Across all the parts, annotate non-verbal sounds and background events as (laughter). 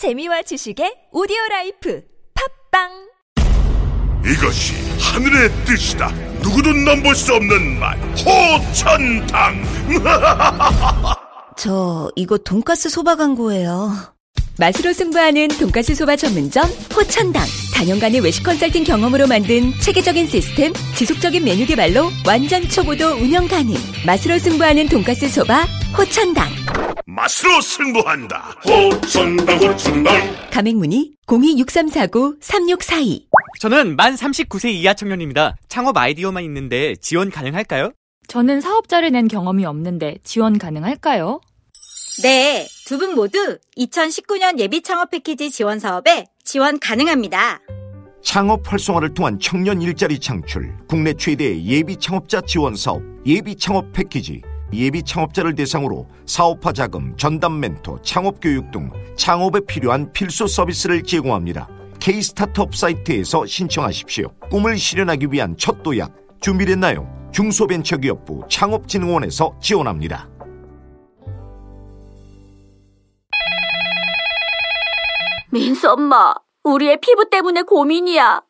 재미와 지식의 오디오 라이프 팟빵 이것이 하늘의 뜻이다. 누구도 넘볼 수 없는 맛. 호천당. (laughs) 저 이거 돈가스 소바 광고예요. 맛으로 승부하는 돈가스 소바 전문점 호천당 다년간의 외식 컨설팅 경험으로 만든 체계적인 시스템 지속적인 메뉴 개발로 완전 초보도 운영 가능 맛으로 승부하는 돈가스 소바 호천당 맛으로 승부한다. 호천당 호천당. 가맹문의 0263493642 저는 만 39세 이하 청년입니다. 창업 아이디어만 있는데 지원 가능할까요? 저는 사업자를 낸 경험이 없는데 지원 가능할까요? 네, 두 분 모두 2019년 예비 창업 패키지 지원 사업에 지원 가능합니다. 창업 활성화를 통한 청년 일자리 창출, 국내 최대의 예비 창업자 지원 사업, 예비 창업 패키지, 예비 창업자를 대상으로 사업화 자금, 전담 멘토, 창업 교육 등 창업에 필요한 필수 서비스를 제공합니다. K-스타트업 사이트에서 신청하십시오. 꿈을 실현하기 위한 첫 도약, 준비됐나요? 중소벤처기업부 창업진흥원에서 지원합니다. 민수 엄마, 우리의 피부 때문에 고민이야.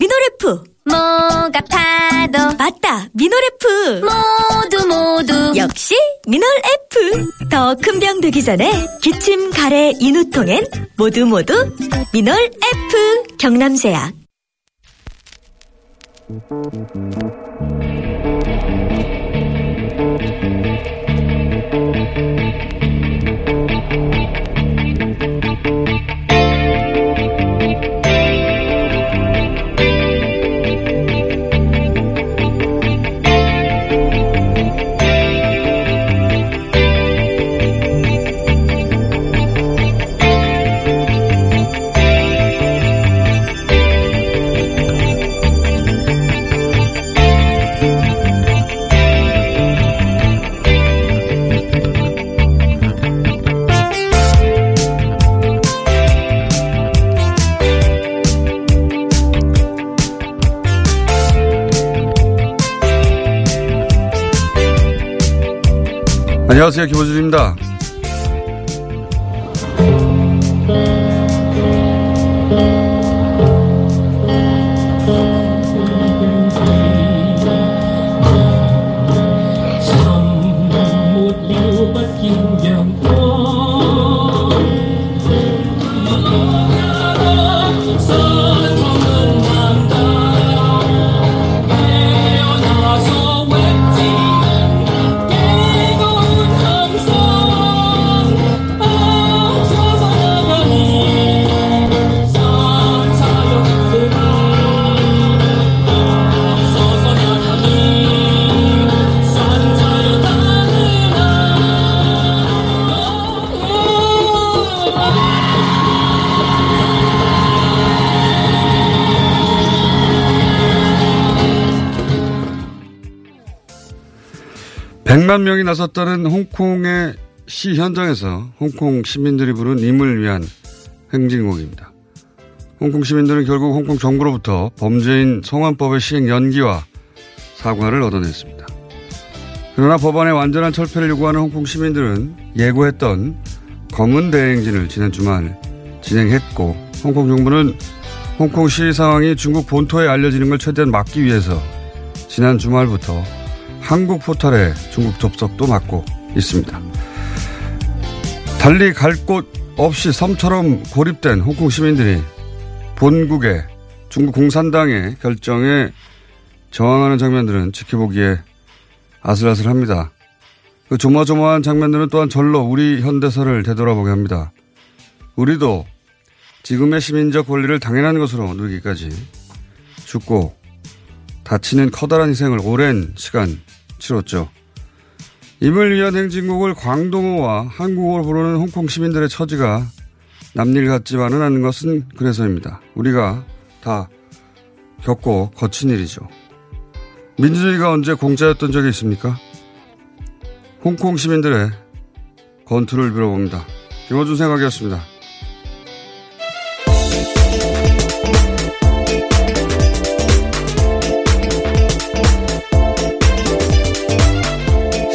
도 아, 미널 F. 목 아파도 맞다. F. 모두 모두 역시 미널 F. 더 큰 병 되기 전에 기침, 가래, 인후통엔 모두 모두 미널 F. 경남제약. 안녕하세요. 김호준입니다. 백만 명이 나섰다는 홍콩의 시 현장에서 홍콩 시민들이 부른 임을 위한 행진곡입니다. 홍콩 시민들은 결국 홍콩 정부로부터 범죄인 성환법의 시행 연기와 사과를 얻어냈습니다. 그러나 법안의 완전한 철폐를 요구하는 홍콩 시민들은 예고했던 검은 대행진을 지난 주말 진행했고 홍콩 정부는 홍콩 시위 상황이 중국 본토에 알려지는 걸 최대한 막기 위해서 지난 주말부터 한국 포털에 중국 접속도 막고 있습니다. 달리 갈 곳 없이 섬처럼 고립된 홍콩 시민들이 본국의 중국 공산당의 결정에 저항하는 장면들은 지켜보기에 아슬아슬합니다. 그 조마조마한 장면들은 또한 절로 우리 현대사를 되돌아보게 합니다. 우리도 지금의 시민적 권리를 당연한 것으로 누리기까지 죽고 다치는 커다란 희생을 오랜 시간 치렀죠. 임을 위한 행진곡을 광동어와 한국어로 부르는 홍콩 시민들의 처지가 남일 같지만은 않은 것은 그래서입니다. 우리가 다 겪고 거친 일이죠. 민주주의가 언제 공짜였던 적이 있습니까? 홍콩 시민들의 건투를 빌어봅니다. 김호준 생각이었습니다.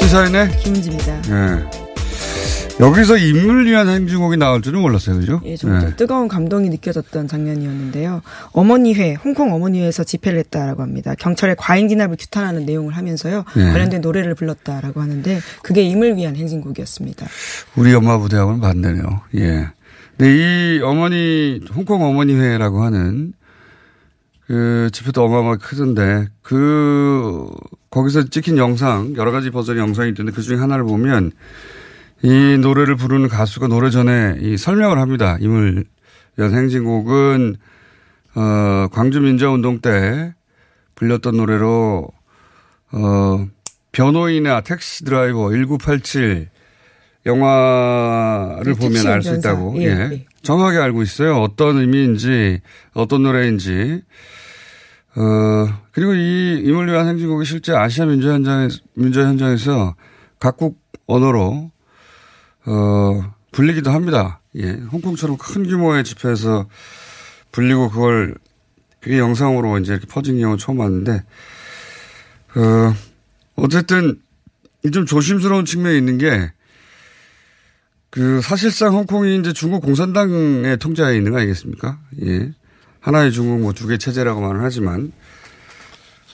시사인의 김은지입니다. 예. 여기서 인물 위한 행진곡이 나올 줄은 몰랐어요, 그죠? 예, 좀 예. 뜨거운 감동이 느껴졌던 장면이었는데요. 어머니회, 홍콩 어머니회에서 집회를 했다라고 합니다. 경찰의 과잉 진압을 규탄하는 내용을 하면서요. 예. 관련된 노래를 불렀다라고 하는데 그게 임을 위한 행진곡이었습니다. 우리 엄마 부대하고는 반대네요. 예. 근데 이 어머니, 홍콩 어머니회라고 하는 그 집회도 어마어마하게 크던데 그, 거기서 찍힌 영상, 여러 가지 버전의 영상이 있던데 그 중에 하나를 보면 이 노래를 부르는 가수가 노래 전에 이 설명을 합니다. 임을 위한 행진곡은 어, 광주 민주운동 때 불렸던 노래로 어, 변호인이나 택시 드라이버 1987 영화를 네, 보면 알 수. 있다고. 예, 예. 예. 정확하게 알고 있어요. 어떤 의미인지, 어떤 노래인지. 어, 그리고 이 위한 행진곡이 실제 아시아 민주 현장에, 민주 현장에서 각국 언어로, 어, 불리기도 합니다. 예. 홍콩처럼 큰 규모의 집회에서 불리고 그걸, 그게 영상으로 이제 이렇게 퍼진 경우 처음 봤는데, 어, 어쨌든, 좀 조심스러운 측면이 있는 게, 그 사실상 홍콩이 이제 중국 공산당의 통제하에 있는 거 아니겠습니까? 예. 하나의 중국 뭐 두 개 체제라고 말은 하지만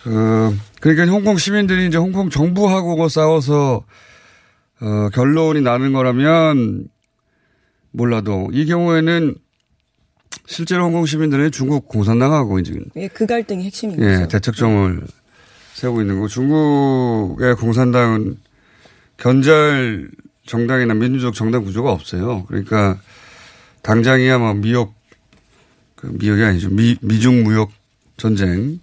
어 그러니까 홍콩 시민들이 이제 홍콩 정부하고 싸워서 어 결론이 나는 거라면 몰라도 이 경우에는 실제로 홍콩 시민들은 중국 공산당하고 이제 예, 그 갈등이 핵심인 예, 거죠. 대척점을 세우고 있는 거고 중국의 공산당은 견잘 정당이나 민주적 정당 구조가 없어요. 그러니까 당장이야 뭐 미역 그 미역이 아니죠. 미, 미중 무역 전쟁에서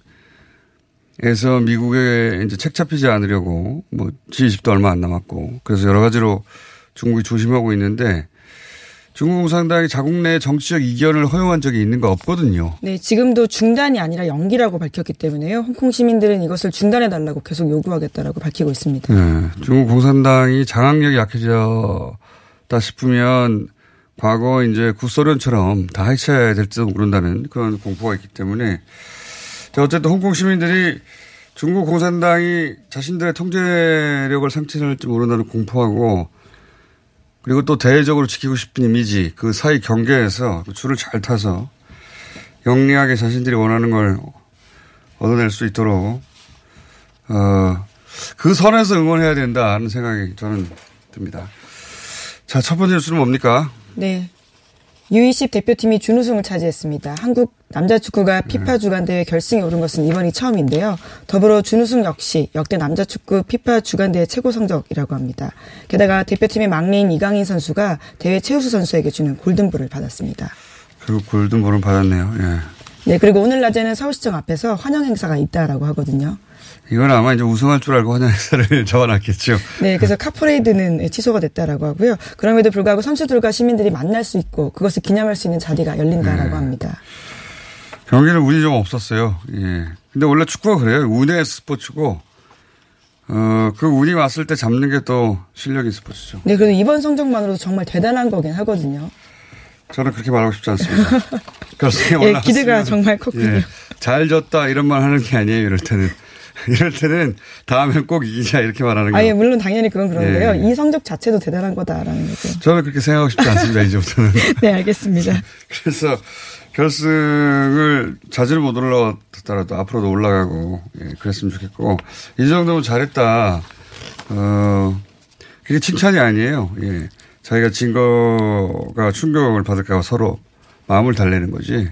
미국에 이제 책 잡히지 않으려고 뭐 G20도 얼마 안 남았고 그래서 여러 가지로 중국이 조심하고 있는데 중국 공산당이 자국 내 정치적 이견을 허용한 적이 있는 거 없거든요. 네, 지금도 중단이 아니라 연기라고 밝혔기 때문에요. 홍콩 시민들은 이것을 중단해 달라고 계속 요구하겠다라고 밝히고 있습니다. 네, 중국 공산당이 장악력이 약해졌다 싶으면 과거 이제 구소련처럼 다 해체해야 될지도 모른다는 그런 공포가 있기 때문에 자, 어쨌든 홍콩 시민들이 중국 공산당이 자신들의 통제력을 상실할지 모른다는 공포하고 그리고 또 대외적으로 지키고 싶은 이미지 그 사이 경계에서 그 줄을 잘 타서 영리하게 자신들이 원하는 걸 얻어낼 수 있도록 어, 그 선에서 응원해야 된다는 생각이 저는 듭니다. 자, 첫 번째 뉴스는 뭡니까? 네. U20 대표팀이 준우승을 차지했습니다. 한국 남자 축구가 피파 주간 대회 결승에 오른 것은 이번이 처음인데요. 더불어 준우승 역시 역대 남자 축구 피파 주간 대회 최고 성적이라고 합니다. 게다가 대표팀의 막내인 이강인 선수가 대회 최우수 선수에게 주는 골든볼을 받았습니다. 결국 골든볼을 받았네요. 예. 네, 그리고 오늘 낮에는 서울시청 앞에서 환영 행사가 있다라고 하거든요. 이건 아마 이제 우승할 줄 알고 환영 행사를 적어놨겠죠. (laughs) 네, 그래서 카퍼레이드는 취소가 됐다라고 하고요. 그럼에도 불구하고 선수들과 시민들이 만날 수 있고 그것을 기념할 수 있는 자리가 열린다라고 네. 합니다. 경기는 운이 좀 없었어요. 예. 근데 원래 축구가 그래요. 운의 스포츠고, 어, 그 운이 왔을 때 잡는 게 또 실력인 스포츠죠. 네, 그래도 이번 성적만으로도 정말 대단한 거긴 하거든요. 저는 그렇게 말하고 싶지 않습니다. (laughs) 결승에 예, 기대가 정말 컸군요. 예, 잘 졌다 이런 말 하는 게 아니에요. 이럴 때는. (laughs) 이럴 때는 다음엔 꼭 이기자 이렇게 말하는 아, 예, 거예요. 물론 당연히 그건 그런데요. 예. 이 성적 자체도 대단한 거다라는 거죠. 저는 그렇게 생각하고 싶지 않습니다. 이제부터는. (laughs) 네, 알겠습니다. (laughs) 그래서 결승을 자주를 못 올라갔더라도 앞으로도 올라가고 예, 그랬으면 좋겠고 이 정도면 잘했다. 어 그게 칭찬이 아니에요. 예. 자기가 진 거가 충격을 받을까 봐 서로 마음을 달래는 거지.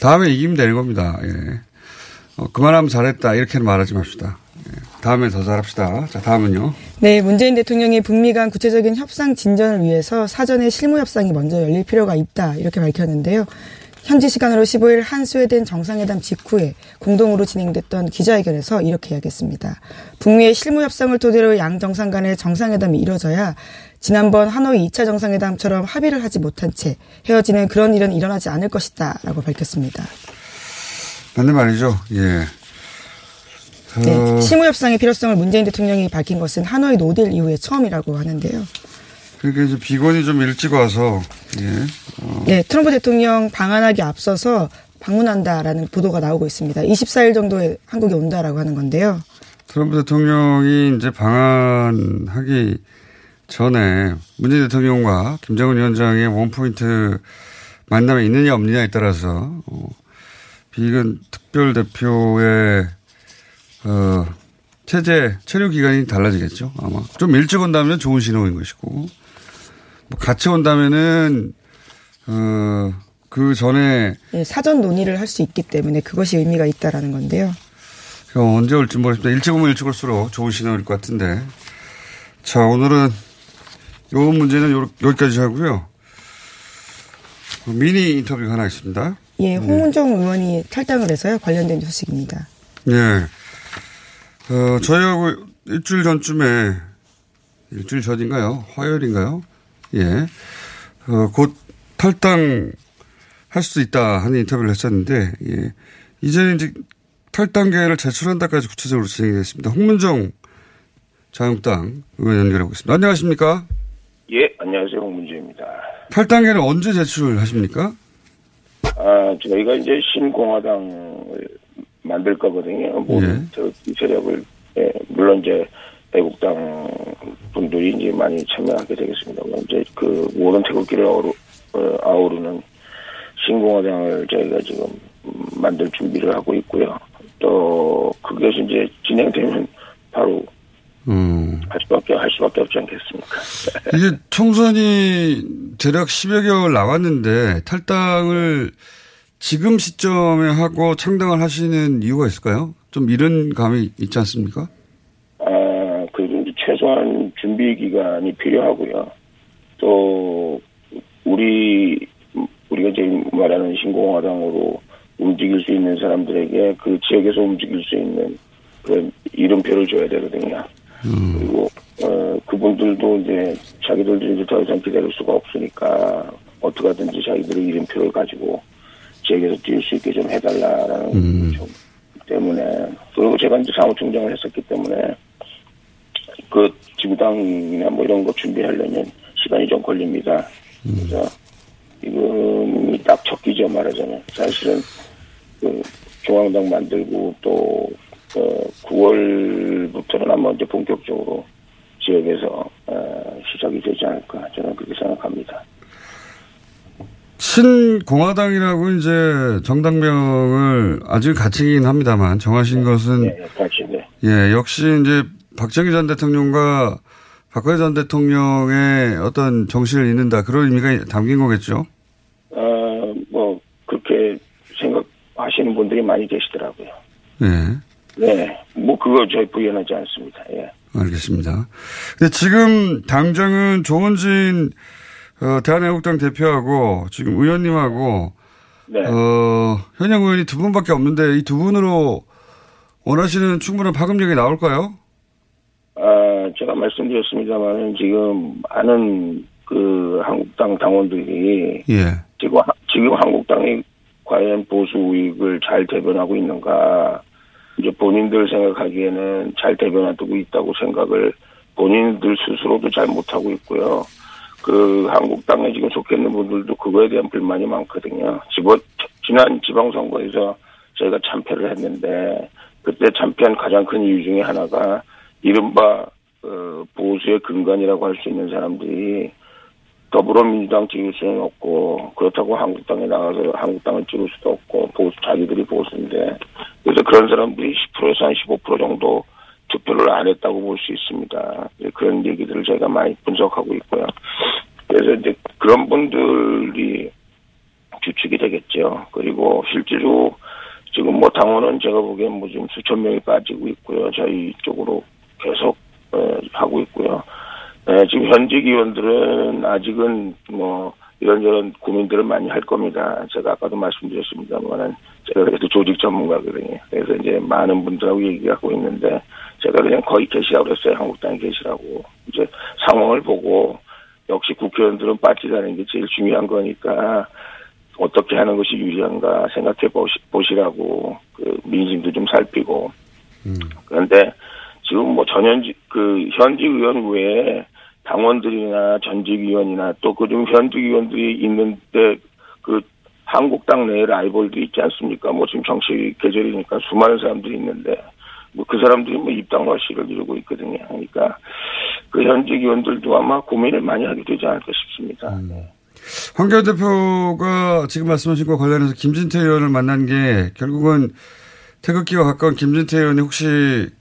다음에 이기면 되는 겁니다. 예. 어, 그만하면 잘했다 이렇게는 말하지 맙시다. 예. 다음에 더 잘합시다. 자 다음은요. 네, 문재인 대통령이 북미 간 구체적인 협상 진전을 위해서 사전에 실무 협상이 먼저 열릴 필요가 있다 이렇게 밝혔는데요. 현지 시간으로 15일 한 스웨덴 정상회담 직후에 공동으로 진행됐던 기자회견에서 이렇게 이야기했습니다. 북미의 실무 협상을 토대로 양 정상 간의 정상회담이 이뤄져야 지난번 하노이 2차 정상회담처럼 합의를 하지 못한 채 헤어지는 그런 일은 일어나지 않을 것이다 라고 밝혔습니다. 맞는 말이죠. 예. 네, 어, 실무 협상의 필요성을 문재인 대통령이 밝힌 것은 하노이 노딜 이후에 처음이라고 하는데요. 그러니까 이제 비건이 좀 일찍 와서 예. 어, 네, 트럼프 대통령 방한하기 앞서서 방문한다라는 보도가 나오고 있습니다. 24일 정도에 한국에 온다라고 하는 건데요. 트럼프 대통령이 이제 방한하기 전에 문재인 대통령과 김정은 위원장의 원포인트 만남에 있느냐 없느냐에 따라서 어, 비건 특별 대표의 어, 체제 체류 기간이 달라지겠죠 아마 좀 일찍 온다면 좋은 신호인 것이고 뭐 같이 온다면은 어, 그 전에 네, 사전 논의를 할 수 있기 때문에 그것이 의미가 있다라는 건데요. 그 언제 올지 모르겠습니다. 일찍 오면 일찍 올수록 좋은 신호일 것 같은데. 자, 오늘은 요 문제는 요, 여기까지 하고요. 미니 인터뷰가 하나 있습니다. 예, 홍문종 의원이 탈당을 해서요. 관련된 소식입니다. 예. 어, 저희하고 일주일 전쯤에, 일주일 전인가요? 화요일인가요? 예. 어, 곧 탈당 할 수도 있다 하는 인터뷰를 했었는데, 예. 이제는 이제 탈당계를 제출한다까지 구체적으로 진행이 됐습니다. 홍문정 자유한국당 의원 연결하고 있습니다. 안녕하십니까? 예, 안녕하세요. 홍문주입니다. 탈당계를 언제 제출하십니까? 아, 저희가 이제 신공화당을 만들 거거든요. 모든 저 세력을, 예, 물론 이제 애국당 분들이 이제 많이 참여하게 되겠습니다. 이제 그 모든 태극기를 어루, 어, 아우르는 신공화당을 저희가 지금 만들 준비를 하고 있고요. 또 그것이 이제 진행되면 바로 음. 할 수밖에 할 수밖에 없지 않겠습니까? (laughs) 이게 총선이 대략 10여 개월 남았는데 탈당을 지금 시점에 하고 창당을 하시는 이유가 있을까요? 좀 이른 감이 있지 않습니까? 아, 그리고 최소한 준비 기간이 필요하고요. 또 우리 우리가 지금 말하는 신공화당으로 움직일 수 있는 사람들에게 그 지역에서 움직일 수 있는 그런 이름표를 줘야 되거든요. 그리고 어, 그분들도 이제 자기들도 이제 더 이상 기다릴 수가 없으니까 어떻게 하든지 자기들의 이름표를 가지고 지역에서 뛸 수 있게 좀 해달라라는 좀 때문에 그리고 제가 이제 사무총장을 했었기 때문에 그 지구당이나 뭐 이런 거 준비하려면 시간이 좀 걸립니다. 그래서 지금이 딱첫 기죠 말하자면 사실은 그 중앙당 만들고 또 어, 9월부터는 아마 이제 본격적으로 지역에서 어, 시작이 되지 않을까 저는 그렇게 생각합니다. 신공화당이라고 이제 정당명을 아직 갖추긴 합니다만 정하신 것은 네, 네. 예, 역시 이제 박정희 전 대통령과 박근혜 전 대통령의 어떤 정신을 잇는다 그런 의미가 담긴 거겠죠. 어, 뭐 그렇게 생각하시는 분들이 많이 계시더라고요. 예. 네, 뭐 그거 저희 부인하지 않습니다. 예. 알겠습니다. 근데 지금 당장은 조원진 어, 대한애국당 대표하고 지금 의원님하고 네. 어, 현역 의원이 두 분밖에 없는데 이 두 분으로 원하시는 충분한 파급력이 나올까요? 아, 제가 말씀드렸습니다만 지금 많은 그 한국당 당원들이 예. 지금 하- 지금 한국당이 과연 보수 우익을 잘 대변하고 있는가 이제 본인들 생각하기에는 잘 대변하고 있다고 생각을 본인들 스스로도 잘 못하고 있고요. 그 한국당에 지금 속해 있는 분들도 그거에 대한 불만이 많거든요. 지번, 지난 지방선거에서 저희가 참패를 했는데 그때 참패한 가장 큰 이유 중에 하나가 이른바 어, 보수의 근간이라고 할 수 있는 사람들이 더불어민주당 찍을 수는 없고 그렇다고 한국당에 나가서 한국당을 찍을 수도 없고 보수 자기들이 보수인데 그래서 그런 사람들이 10%에서 한 15% 정도 투표를 안 했다고 볼 수 있습니다. 그런 얘기들을 저희가 많이 분석하고 있고요. 그래서 이제 그런 분들이 주축이 되겠죠. 그리고 실제로 지금 뭐 당원은 제가 보기엔 뭐 지금 수천 명이 빠지고 있고요. 저희 쪽으로 계속 어, 하고 있고요. 네, 지금 현직 의원들은 아직은 뭐 이런저런 고민들을 많이 할 겁니다. 제가 아까도 말씀드렸습니다만은 제가 그래도 조직 전문가거든요. 그래서 이제 많은 분들하고 얘기하고 있는데 제가 그냥 거의 계시라고 그랬어요. 한국당에 계시라고. 이제 상황을 보고 역시 국회의원들은 빠지다는 게 제일 중요한 거니까 어떻게 하는 것이 유리한가 생각해 보시, 보시라고 그 민심도 좀 살피고 그런데 지금 뭐 전현직 그 현직 의원 외에 당원들이나 전직 의원이나 또 그중 현직 의원들이 있는데 그 한국당 내에 라이벌도 있지 않습니까? 뭐 지금 정치 계절이니까 수많은 사람들이 있는데 뭐 그 사람들이 뭐 입당화시를 이루고 있거든요. 그러니까 그 현직 의원들도 아마 고민을 많이 하게 되지 않을까 싶습니다. 황교안 대표가 지금 말씀하신 것 관련해서 김진태 의원을 만난 게 결국은 태극기와 가까운 김진태 의원이 혹시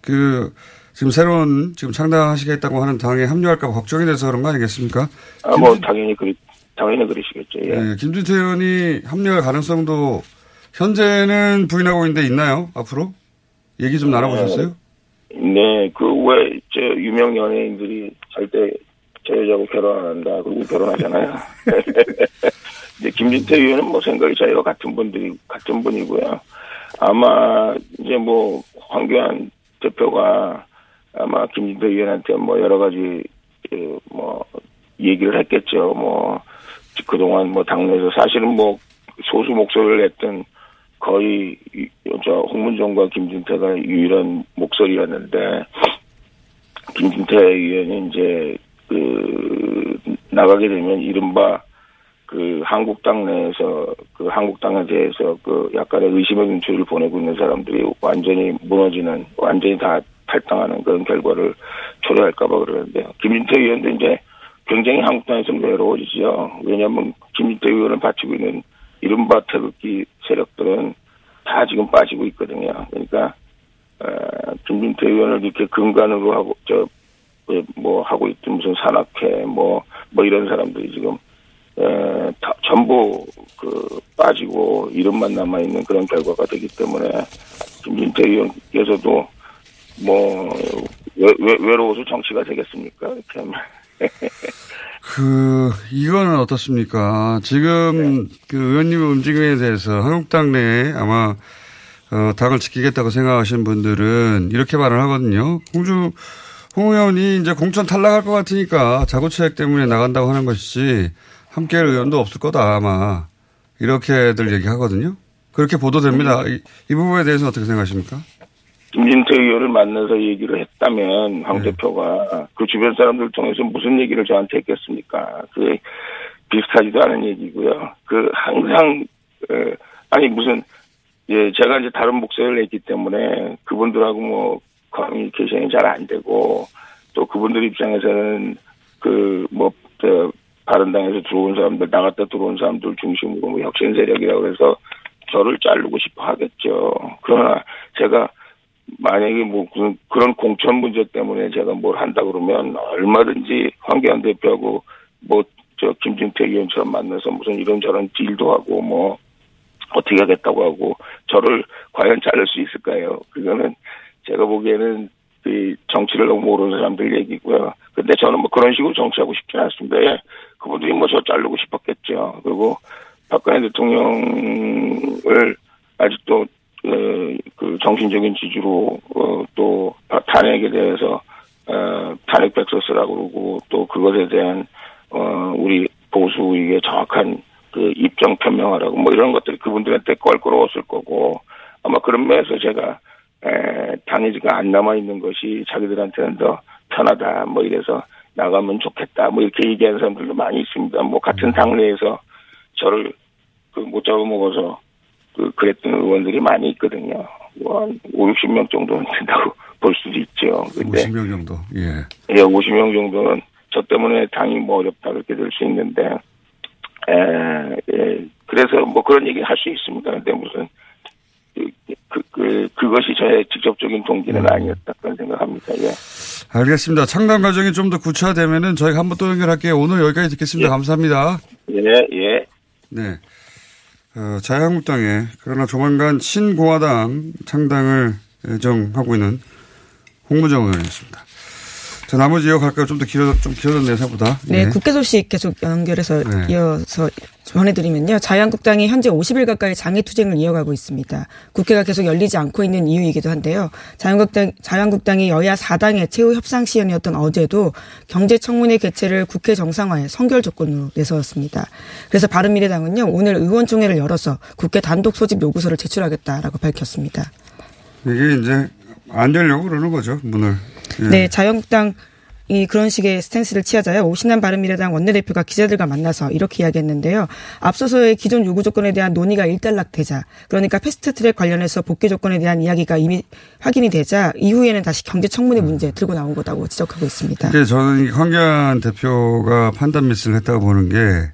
그 지금 새로운 지금 창당하시겠다고 하는 당에 합류할까 봐 걱정이 돼서 그런 거 아니겠습니까? 아, 뭐 당연히 그리 당연히 그러시겠죠. 예. 네, 김진태 의원이 합류할 가능성도 현재는 부인하고 있는데 있나요? 앞으로 얘기 좀 나눠보셨어요? 네, 그 왜 저 유명 연예인들이 절대 저 여자하고 결혼 안 한다 그리고 결혼하잖아요. (laughs) 이제 김진태 의원은 뭐 생각이 저희와 같은 분들이 같은 분이고요. 아마 이제 뭐 황교안 대표가 아마 김진태 의원한테 뭐 여러 가지 그뭐 얘기를 했겠죠. 뭐 그동안 뭐 당내에서 사실은 뭐 소수 목소리를 냈던 거의 이- 저 홍문종과 김진태가 유일한 목소리였는데 김진태 의원이 이제 그 나가게 되면 이른바 그 한국당 내에서 그 한국당에 대해서 그 약간의 의심의 눈초리를 보내고 있는 사람들이 완전히 무너지는 완전히 다 탈당하는 그런 결과를 초래할까봐 그러는데요. 김진태 의원도 이제 굉장히 한국당에서는 외로워지죠. 왜냐하면 김진태 의원을 바치고 있는 이른바 태극기 세력들은 다 지금 빠지고 있거든요. 그러니까 어, 김진태 의원을 이렇게 근간으로 하고 저 뭐 하고 있던 무슨 산악회 뭐뭐 이런 사람들이 지금 에, 다, 전부 그 빠지고 이름만 남아 있는 그런 결과가 되기 때문에 김진태 의원께서도 뭐 외로워서 정치가 되겠습니까? 이렇게 하면 (laughs) 그, 이거는 어떻습니까? 지금 그 의원님의 움직임에 대해서 한국당 내에 아마, 어, 당을 지키겠다고 생각하시는 분들은 이렇게 말을 하거든요. 홍주, 홍 의원이 이제 공천 탈락할 것 같으니까 자구체액 때문에 나간다고 하는 것이지 함께 할 의원도 없을 거다 아마. 이렇게들 얘기하거든요. 그렇게 보도됩니다. 이, 이 부분에 대해서는 어떻게 생각하십니까? 김진태 의원을 만나서 얘기를 했다면 황 대표가 그 주변 사람들 통해서 무슨 얘기를 저한테 했겠습니까? 그 비슷하지도 않은 얘기고요. 그 항상 어, 아니 무슨 예 제가 이제 다른 목소리를 냈기 때문에 그분들하고 뭐 커뮤니케이션이 잘 안 되고 또 그분들 입장에서는 그뭐 바른당에서 들어온 사람들 나갔다 들어온 사람들 중심으로 뭐 혁신 세력이라고 해서 저를 자르고 싶어 하겠죠. 그러나 제가 만약에 뭐 그런 공천 문제 때문에 제가 뭘 한다 그러면 얼마든지 황교안 대표하고 뭐 저 김진태 의원처럼 만나서 무슨 이런저런 딜도 하고 뭐 어떻게 하겠다고 하고 저를 과연 자를 수 있을까요? 그거는 제가 보기에는 그 정치를 너무 모르는 사람들 얘기고요. 근데 저는 뭐 그런 식으로 정치하고 싶지는 않습니다. 예. 그분들이 뭐 저 자르고 싶었겠죠. 그리고 박근혜 대통령을 아직도 어, 그 정신적인 지주로 어, 또 탄핵에 대해서 어, 탄핵 백서 쓰라고 그러고 또 그것에 대한 어, 우리 보수 우익의 정확한 그 입장 표명하라고 뭐 이런 것들이 그분들한테 껄끄러웠을 거고 아마 그런 면에서 제가 에, 당해지가 안 남아 있는 것이 자기들한테는 더 편하다 뭐 이래서 나가면 좋겠다 뭐 이렇게 얘기하는 사람들도 많이 있습니다. 뭐 같은 당내에서 저를 그 못 잡아먹어서 그 그랬던 의원들이 많이 있거든요. 뭐한 5, 60명 정도는 된다고 (laughs) 볼 수도 있죠. 근데 50명 정도. 예. 예, 50명 정도는 저 때문에 당이 뭐 어렵다 그렇게 될 수 있는데, 에, 예, 그래서 뭐 그런 얘기 할 수 있습니다. 근데 무슨, 그, 그, 그, 그것이 저의 직접적인 동기는 음. 아니었다 그런 생각합니다. 예. 알겠습니다. 창당 과정이 좀 더 구체화되면은 저희가 한번 또 연결할게요. 오늘 여기까지 듣겠습니다. 감사합니다. 예, 예. 네. 어, 자유한국당에 그러나 조만간 신공화당 창당을 예정하고 있는 홍무정 의원이었습니다. 자, 나머지 이어갈까요? 좀 더 길어, 좀 길어졌네요, 생각보다. 네, 예. 국회 소식 계속 연결해서 네. 이어서 전해드리면요. 자유한국당이 현재 50일 가까이 장애투쟁을 이어가고 있습니다. 국회가 계속 열리지 않고 있는 이유이기도 한데요. 자유한국당, 자유한국당이 여야 4당의 최후 협상 시연이었던 어제도 경제청문회 개최를 국회 정상화에 선결 조건으로 내세웠습니다. 그래서 바른미래당은요. 오늘 의원총회를 열어서 국회 단독 소집 요구서를 제출하겠다라고 밝혔습니다. 이게 이제 안 되려고 그러는 거죠, 문을. 예. 네, 자유한국당 이 그런 식의 stance를 취하자요. 오신환 바른미래당 원내대표가 기자들과 만나서 이렇게 이야기했는데요. 앞서서의 기존 요구 조건에 대한 논의가 일단락되자, 그러니까 패스트트랙 관련해서 복귀 조건에 대한 이야기가 이미 확인이 되자 이후에는 다시 경제 청문회 문제 들고 나온 거다고 지적하고 있습니다. 근데 저는 이 황교안 대표가 판단 미스를 했다고 보는 게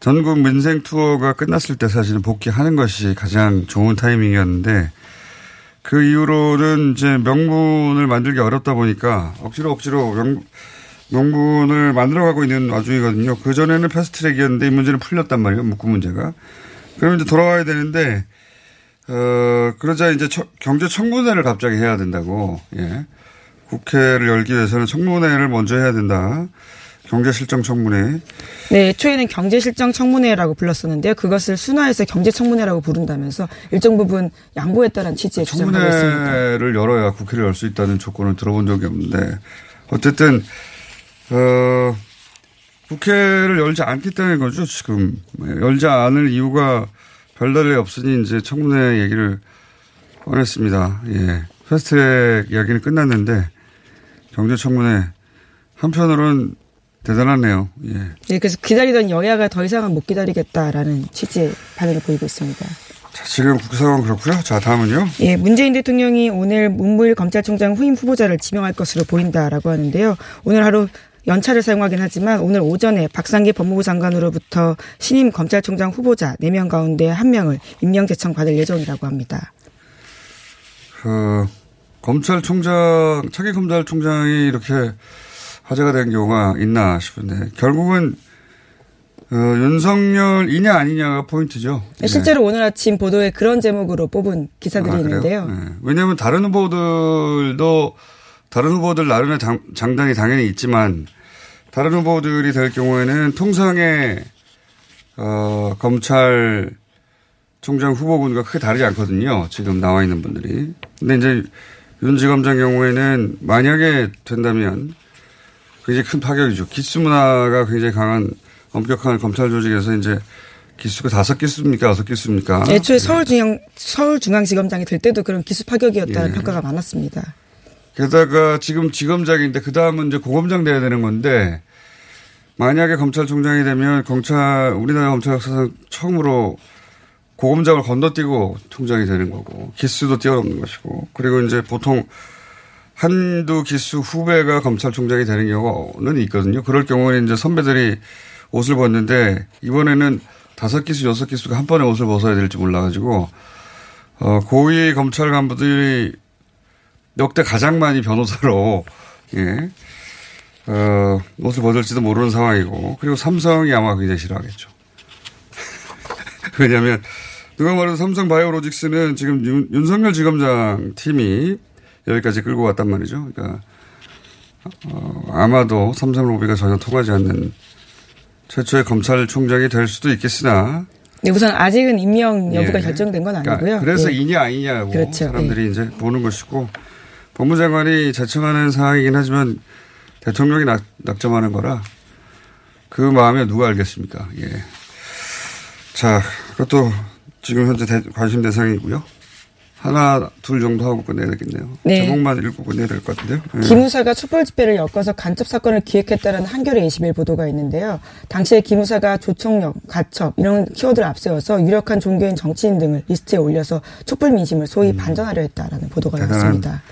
전국 민생 투어가 끝났을 때 사실은 복귀하는 것이 가장 좋은 타이밍이었는데 그 이후로는 이제 명분을 만들기 어렵다 보니까 억지로 억지로 명, 명분을 만들어가고 있는 와중이거든요. 그 전에는 패스트 트랙이었는데 이 문제는 풀렸단 말이에요. 묵고 문제가. 그러면 이제 돌아와야 되는데 어 그러자 이제 처- 경제 청문회를 갑자기 해야 된다고. 예. 국회를 열기 위해서는 청문회를 먼저 해야 된다. 경제실정 청문회. 네, 초에는 경제실정 청문회라고 불렀었는데요. 그것을 순화해서 경제청문회라고 부른다면서 일정 부분 양보했다는 취지의 주장을 하고 있습니다. 청문회를 열어야 국회를 열 수 있다는 조건을 들어본 적이 없는데 어쨌든 어 국회를 열지 않겠다는 거죠 지금 열지 않을 이유가 별다른 게 없으니 이제 청문회 얘기를 꺼냈습니다. 예, 패스트트랙 이야기는 끝났는데 경제청문회 한편으로는 대단하네요. 예. 네, 그래서 기다리던 여야가 더 이상은 못 기다리겠다라는 취지의 반응을 보이고 있습니다. 자, 지금 국회 상황 그렇고요. 자 다음은요. 예, 문재인 대통령이 오늘 문무일 검찰총장 후임 후보자를 지명할 것으로 보인다라고 하는데요. 오늘 하루 연차를 사용하긴 하지만 오늘 오전에 박상기 법무부 장관으로부터 신임 검찰총장 후보자 4명 가운데 1명을 임명 제청 받을 예정이라고 합니다. 그 검찰총장 차기 검찰총장이 이렇게 화제가 된 경우가 있나 싶은데 결국은 어, 윤석열이냐 아니냐가 포인트죠. 예. 실제로 오늘 아침 보도에 그런 제목으로 뽑은 기사들이 아? 있는데요. 네. 왜냐하면 다른 후보들도 다른 후보들 나름의 장, 장단이 당연히 있지만 다른 후보들이 될 경우에는 통상의 어, 검찰 총장 후보군과 크게 다르지 않거든요. 지금 나와 있는 분들이. 근데 이제 윤 지검장 경우에는 만약에 된다면 굉장히 큰 파격이죠. 기수 문화가 굉장히 강한 엄격한 검찰 조직에서 이제 기수가 다섯 기수입니까? 여섯 기수입니까? 애초에 서울중앙, 서울중앙지검장이 될 때도 그런 기수 파격이었다는 예. 평가가 많았습니다. 게다가 지금 지검장인데 그 다음은 이제 고검장 돼야 되는 건데 만약에 검찰총장이 되면 검찰 우리나라 검찰 역사상 처음으로 고검장을 건너뛰고 총장이 되는 거고 기수도 뛰어넘는 것이고 그리고 이제 보통 한두 기수 후배가 검찰총장이 되는 경우는 있거든요. 그럴 경우에는 이제 선배들이 옷을 벗는데 이번에는 다섯 기수 여섯 기수가 한 번에 옷을 벗어야 될지 몰라가지고 어 고위 검찰 간부들이 역대 가장 많이 변호사로 예. 어, 옷을 벗을지도 모르는 상황이고 그리고 삼성이 아마 굉장히 싫어하겠죠. (laughs) 왜냐하면 누가 말해도 삼성 바이오로직스는 지금 윤, 윤석열 지검장 팀이 여기까지 끌고 왔단 말이죠. 그러니까 어, 아마도 삼성 로비가 전혀 통하지 않는 최초의 검찰총장이 될 수도 있겠으나 네, 우선 아직은 임명 여부가 예. 결정된 건 그러니까 아니고요. 그래서 예. 이냐 아니냐고 그렇죠. 사람들이 이제 보는 것이고 법무장관이 제청하는 상황이긴 하지만 대통령이 낙, 낙점하는 거라 그 마음에 누가 알겠습니까? 예. 자, 그것도 지금 현재 대- 관심 대상이고요. 하나, 둘 정도 하고 끝내야 되겠네요. 네. 제목만 읽고 끝내야 될 것 같은데요. 예. 기무사가 촛불 집회를 엮어서 간첩 사건을 기획했다는 한겨레 21 보도가 있는데요. 당시에 기무사가 조총련, 간첩 이런 키워드를 앞세워서 유력한 종교인 정치인 등을 리스트에 올려서 촛불 민심을 소위 반전하려 했다라는 보도가 음. 나왔습니다.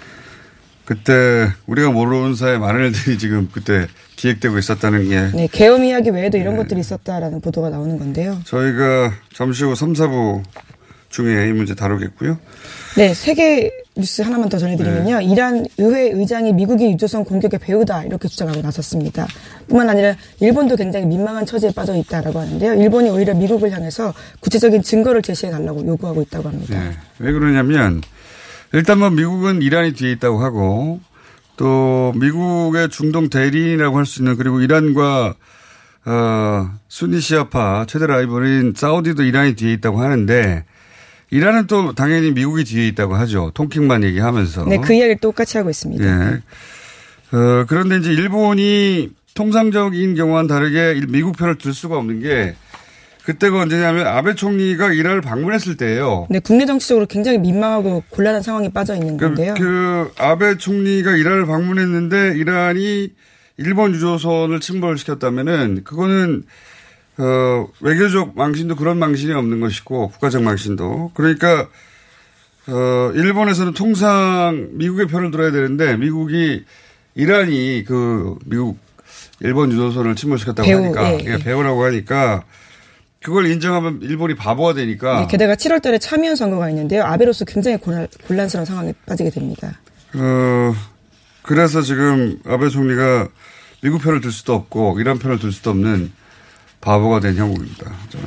그때 우리가 모르는 사이에 많은 일들이 지금 그때 기획되고 있었다는 게 네, 계엄 이야기 외에도 이런 것들이 있었다라는 보도가 나오는 건데요. 저희가 잠시 후 3, 4부 중에 이 문제 다루겠고요. 네, 세계 뉴스 하나만 더 전해드리면요. 네. 이란 의회 의장이 미국이 유조선 공격의 배후다 이렇게 주장하고 나섰습니다. 뿐만 아니라 일본도 굉장히 민망한 처지에 빠져 있다라고 하는데요. 일본이 오히려 미국을 향해서 구체적인 증거를 제시해 달라고 요구하고 있다고 합니다. 네. 왜 그러냐면 일단 뭐 미국은 이란이 뒤에 있다고 하고 또 미국의 중동 대리인이라고 할 수 있는 그리고 이란과 어, 순니 시아파 최대 라이벌인 사우디도 이란이 뒤에 있다고 하는데 이란은 또 당연히 미국이 뒤에 있다고 하죠. 통킹만 얘기하면서. 네, 그 이야기를 똑같이 하고 있습니다. 예. 어, 그런데 이제 일본이 통상적인 경우와는 다르게 미국 편을 들 수가 없는 게 그때가 언제냐면 아베 총리가 이란을 방문했을 때예요. 네, 국내 정치적으로 굉장히 민망하고 곤란한 상황에 빠져 있는 건데요. 그, 그 아베 총리가 이란을 방문했는데 이란이 일본 유조선을 침몰시켰다면은 그거는 어, 외교적 망신도 그런 망신이 없는 것이고 국가적 망신도 그러니까 어, 일본에서는 통상 미국의 편을 들어야 되는데 미국이 이란이 그 미국 일본 유조선을 침몰시켰다고 배우, 하니까 예, 예, 배우라고 하니까 그걸 인정하면 일본이 바보가 되니까 네, 게다가 7월 달에 참의원 선거가 있는데요. 아베로서 굉장히 곤란, 곤란스러운 상황에 빠지게 됩니다. 어, 그래서 지금 아베 총리가 미국 편을 들 수도 없고 이란 편을 들 수도 없는 바보가 된 형국입니다. 자,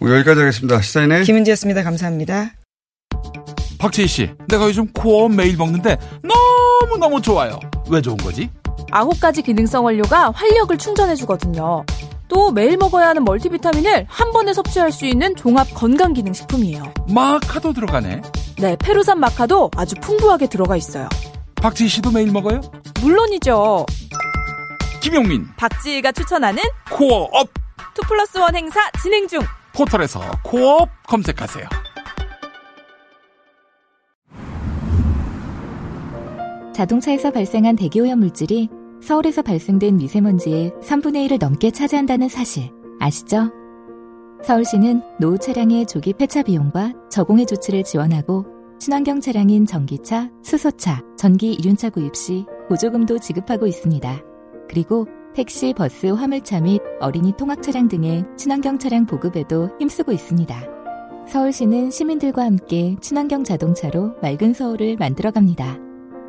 오늘 여기까지 하겠습니다. 시사인의 김은지였습니다. 감사합니다. 박재희 씨, 내가 요즘 코어 매일 먹는데 너무너무 좋아요. 왜 좋은 거지? 아홉 가지 기능성 원료가 활력을 충전해주거든요. 또 매일 먹어야 하는 멀티비타민을 한 번에 섭취할 수 있는 종합 건강 기능 식품이에요. 마카도 들어가네. 네, 페루산 마카도 아주 풍부하게 들어가 있어요. 박지희 씨도 매일 먹어요? 물론이죠. 김용민, 박지희가 추천하는 코어업 two plus one 행사 진행 중. 포털에서 코어업 검색하세요. 자동차에서 발생한 대기오염 물질이 서울에서 발생된 미세먼지의 3분의 1을 넘게 차지한다는 사실 아시죠? 서울시는 노후 차량의 조기 폐차 비용과 저공해 조치를 지원하고 친환경 차량인 전기차, 수소차, 전기 이륜차 구입 시 보조금도 지급하고 있습니다. 그리고 택시, 버스, 화물차 및 어린이 통학 차량 등의 친환경 차량 보급에도 힘쓰고 있습니다. 서울시는 시민들과 함께 친환경 자동차로 맑은 서울을 만들어 갑니다.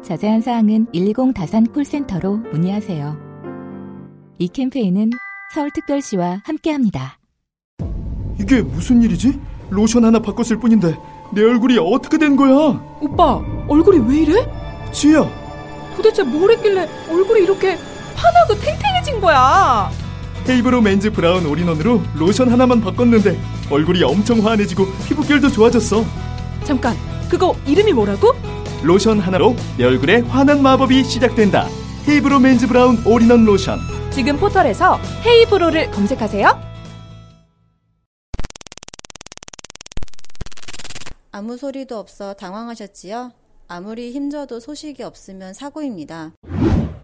자세한 사항은 120 다산 콜센터로 문의하세요. 이 캠페인은 서울특별시와 함께합니다. 이게 무슨 일이지? 로션 하나 바꿨을 뿐인데 내 얼굴이 어떻게 된 거야? 오빠, 얼굴이 왜 이래? 지혜야 도대체 뭘 했길래 얼굴이 이렇게 환하고 탱탱해진 거야? 헤이브로 맨즈 브라운 올인원으로 로션 하나만 바꿨는데 얼굴이 엄청 환해지고 피부결도 좋아졌어 잠깐, 그거 이름이 뭐라고? 로션 하나로 내 얼굴에 환한 마법이 시작된다 헤이브로 맨즈 브라운 올인원 로션 지금 포털에서 헤이브로를 검색하세요. 아무 소리도 없어 당황하셨지요? 아무리 힘줘도 소식이 없으면 사고입니다.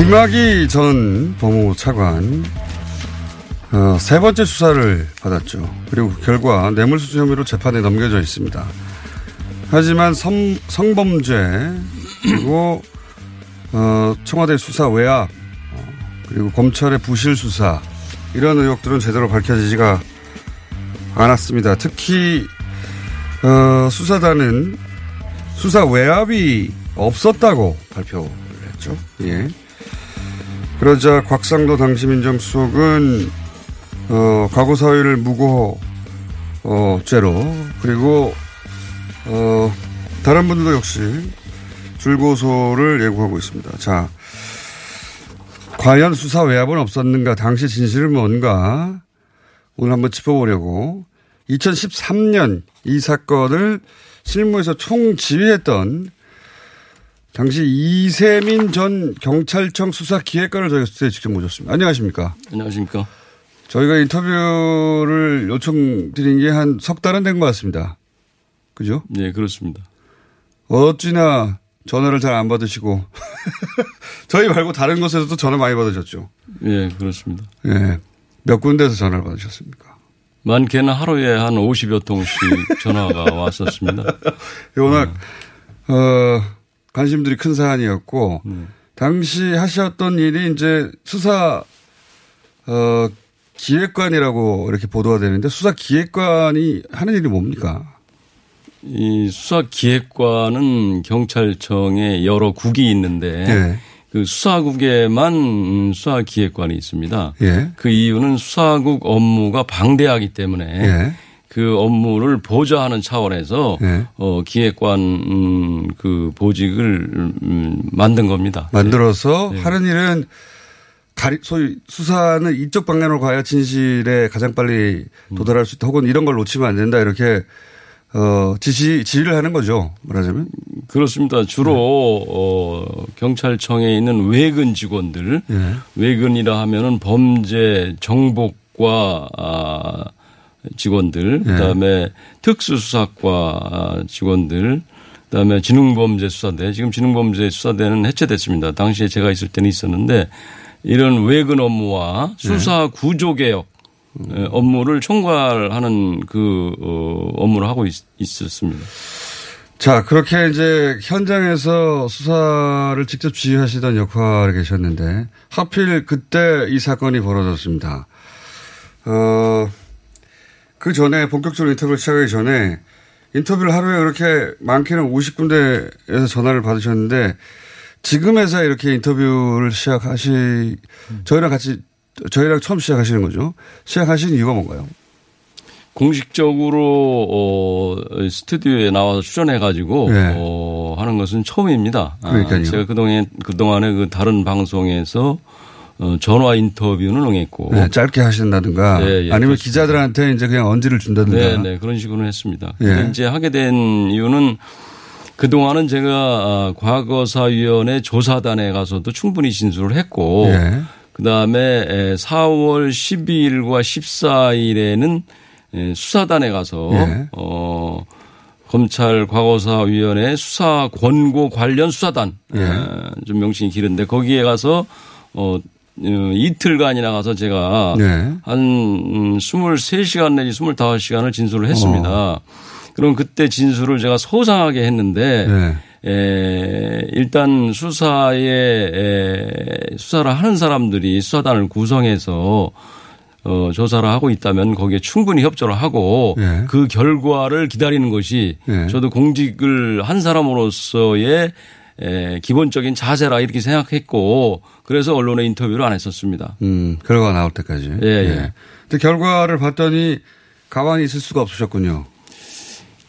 김학의 전 법무부 차관 어, 세 번째 수사를 받았죠. 그리고 그 결과 뇌물수수 혐의로 재판에 넘겨져 있습니다. 하지만 성, 성범죄 그리고 어, 청와대 수사 외압 어, 그리고 검찰의 부실 수사 이런 의혹들은 제대로 밝혀지지가 않았습니다. 특히 어, 수사단은 수사 외압이 없었다고 발표를 했죠. 예. 그러자 곽상도 당시 민정수석은 어, 과거 사회를 무고 어, 죄로 그리고 어, 다른 분들도 역시 줄고소를 예고하고 있습니다. 자, 과연 수사 외압은 없었는가? 당시 진실은 뭔가? 오늘 한번 짚어보려고 2013년 이 사건을 실무에서 총지휘했던 당시 이세민 전 경찰청 수사기획관을 저희가 수사에 직접 모셨습니다. 안녕하십니까? 안녕하십니까? 저희가 인터뷰를 요청드린 게 한 석 달은 된 것 같습니다. 그죠? 네, 그렇습니다. 어찌나 전화를 잘 안 받으시고 (laughs) 저희 말고 다른 곳에서도 전화 많이 받으셨죠? 예, 그렇습니다. 예. 몇 군데에서 전화를 받으셨습니까? 많게는 하루에 한 50여 통씩 전화가 왔었습니다. (laughs) 워낙 어, 관심들이 큰 사안이었고 당시 하셨던 일이 이제 수사 어, 기획관이라고 이렇게 보도가 되는데 수사 기획관이 하는 일이 뭡니까? 이 수사 기획관은 경찰청에 여러 국이 있는데 예. 그 수사국에만 음, 수사 기획관이 있습니다. 예. 그 이유는 수사국 업무가 방대하기 때문에 예. 그 업무를 보좌하는 차원에서 예. 어 기획관 음, 그 보직을 음, 만든 겁니다. 만들어서 네. 하는 일은 가리, 소위 수사는 이쪽 방향으로 가야 진실에 가장 빨리 도달할 수 있다. 혹은 이런 걸 놓치면 안 된다. 이렇게 어, 지시, 지휘를 하는 거죠. 말하자면. 그렇습니다. 주로 어, 경찰청에 있는 외근 직원들, 예. 외근이라 하면은 범죄 정복과 아, 직원들, 예. 그다음에 특수수사과 아, 직원들, 그다음에 지능범죄수사대. 지금 지능범죄수사대는 해체됐습니다. 당시에 제가 있을 때는 있었는데 이런 외근 업무와 수사 구조 개혁 에, 업무를 총괄하는 그 어, 업무를 하고 있, 있었습니다. 자, 그렇게 이제 현장에서 수사를 직접 지휘하시던 역할에 계셨는데 하필 그때 이 사건이 벌어졌습니다. 어, 그 전에 본격적으로 인터뷰를 시작하기 전에 인터뷰를 하루에 그렇게 많게는 50군데에서 전화를 받으셨는데 지금 회사에 이렇게 인터뷰를 시작하시, 저희랑 같이, 저희랑 처음 시작하시는 거죠. 시작하신 이유가 뭔가요? 공식적으로 어 스튜디오에 나와서 출연해 가지고 네. 어 하는 것은 처음입니다. 아, 그러니까요. 제가 그동안 그동안에 그 다른 방송에서 어 전화 인터뷰는 응했고 네, 짧게 하신다든가 예, 예, 아니면 그렇습니다. 기자들한테 이제 그냥 언지를 준다든가. 네, 네. 그런 식으로 했습니다. 예. 이제 하게 된 이유는 그 동안은 제가 아, 과거사위원회 조사단에 가서도 충분히 진술을 했고 예. 그 다음에 4월 12일과 14일에는 수사단에 가서 예. 어 검찰 과거사위원회 수사 권고 관련 수사단 예. 어, 좀 명칭이 길은데 거기에 가서 어 어, 이틀간이나 가서 제가 네. 한 음, 23시간 내지 25시간을 진술을 했습니다. 어. 그럼 그때 진술을 제가 소상하게 했는데 네. 에, 일단 수사에 에, 수사를 하는 사람들이 수사단을 구성해서 어, 조사를 하고 있다면 거기에 충분히 협조를 하고 예. 그 결과를 기다리는 것이 예. 저도 공직을 한 사람으로서의 에, 기본적인 자세라 이렇게 생각했고 그래서 언론에 인터뷰를 안 했었습니다. 음, 결과가 나올 때까지. 예, 예. 근데 결과를 봤더니 가만히 있을 수가 없으셨군요.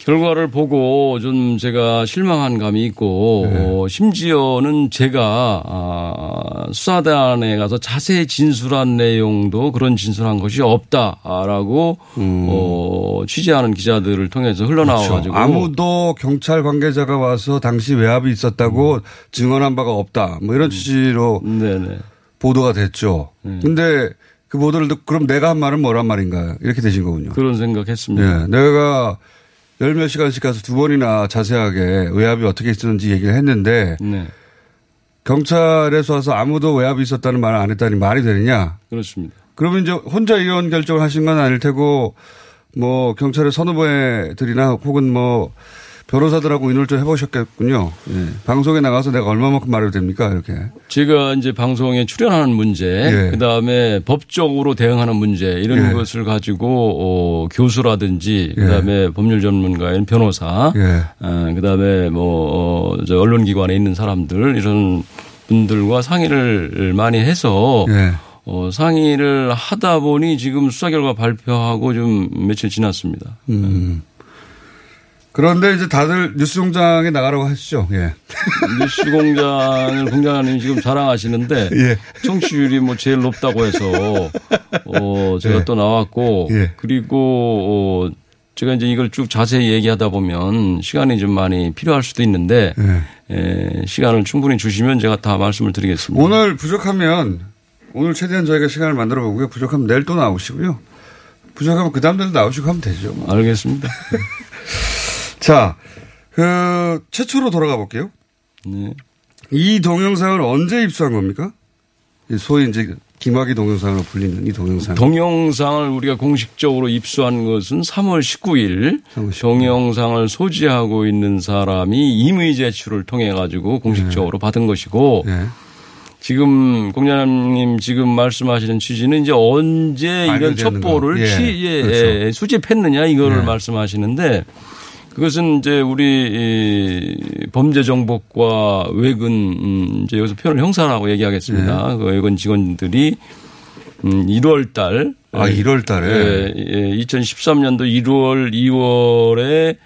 결과를 보고 좀 제가 실망한 감이 있고 네. 어, 심지어는 제가 아, 수사단에 가서 자세히 진술한 내용도 그런 진술한 것이 없다라고 어, 취재하는 기자들을 통해서 흘러나와 가지고 음. 그렇죠. 아무도 경찰 관계자가 와서 당시 외압이 있었다고 증언한 바가 없다. 뭐 이런 취지로 보도가 됐죠. 근데 그 보도를 듣고 그럼 내가 한 말은 뭐란 말인가 이렇게 되신 거군요. 그런 생각했습니다. 예, 내가 열 몇 시간씩 가서 두 번이나 자세하게 외압이 어떻게 있었는지 얘기를 했는데 네. 경찰에서 와서 아무도 외압이 있었다는 말을 안 했다니 말이 되느냐? 그렇습니다. 그러면 이제 혼자 이런 결정을 하신 건 아닐 테고 뭐 경찰의 선후배들이나 혹은 뭐 변호사들하고 인을 좀 해보셨겠군요. 예. 방송에 나가서 내가 얼마만큼 말해도 됩니까? 이렇게. 제가 이제 방송에 출연하는 문제, 예. 그 다음에 법적으로 대응하는 문제 이런 예. 것을 가지고 어, 교수라든지 예. 그 다음에 법률 전문가인 변호사, 예. 어, 그 다음에 뭐 어, 저 언론기관에 있는 사람들 이런 분들과 상의를 많이 해서 예. 어, 상의를 하다 보니 지금 수사 결과 발표하고 좀 며칠 지났습니다. 음. 그런데 이제 다들 뉴스 공장에 나가라고 하시죠. 예. 뉴스 공장을 공장장님 지금 자랑하시는데 예. 청취율이 뭐 제일 높다고 해서 어 제가 예. 또 나왔고 예. 그리고 어 제가 이제 이걸 쭉 자세히 얘기하다 보면 시간이 좀 많이 필요할 수도 있는데 예. 에, 시간을 충분히 주시면 제가 다 말씀을 드리겠습니다. 오늘 부족하면 오늘 최대한 저희가 시간을 만들어 보고요. 부족하면 내일 또 나오시고요. 부족하면 그 다음 날도 나오시고 하면 되죠. 뭐. 알겠습니다. (laughs) 자, 그 최초로 돌아가 볼게요. 네. 이 동영상을 언제 입수한 겁니까? 이 소위 이제 김학의 동영상으로 불리는 이 동영상. 동영상을 우리가 공식적으로 입수한 것은 3월 19일 동영상을 소지하고 있는 사람이 임의 제출을 통해 가지고 공식적으로 받은 것이고 지금 공장님 지금 말씀하시는 취지는 이제 언제 이런 첩보를 거. 예. 취, 예, 그렇죠. 예, 수집했느냐 이거를 예. 말씀하시는데 그것은 이제 우리 이 범죄 정보과 외근 음 이제 여기서 표현을 형사라고 얘기하겠습니다. 그 외근 직원들이 음 1월 달 아, 1월 달에? 예, 예, 2013년도 1월 2월에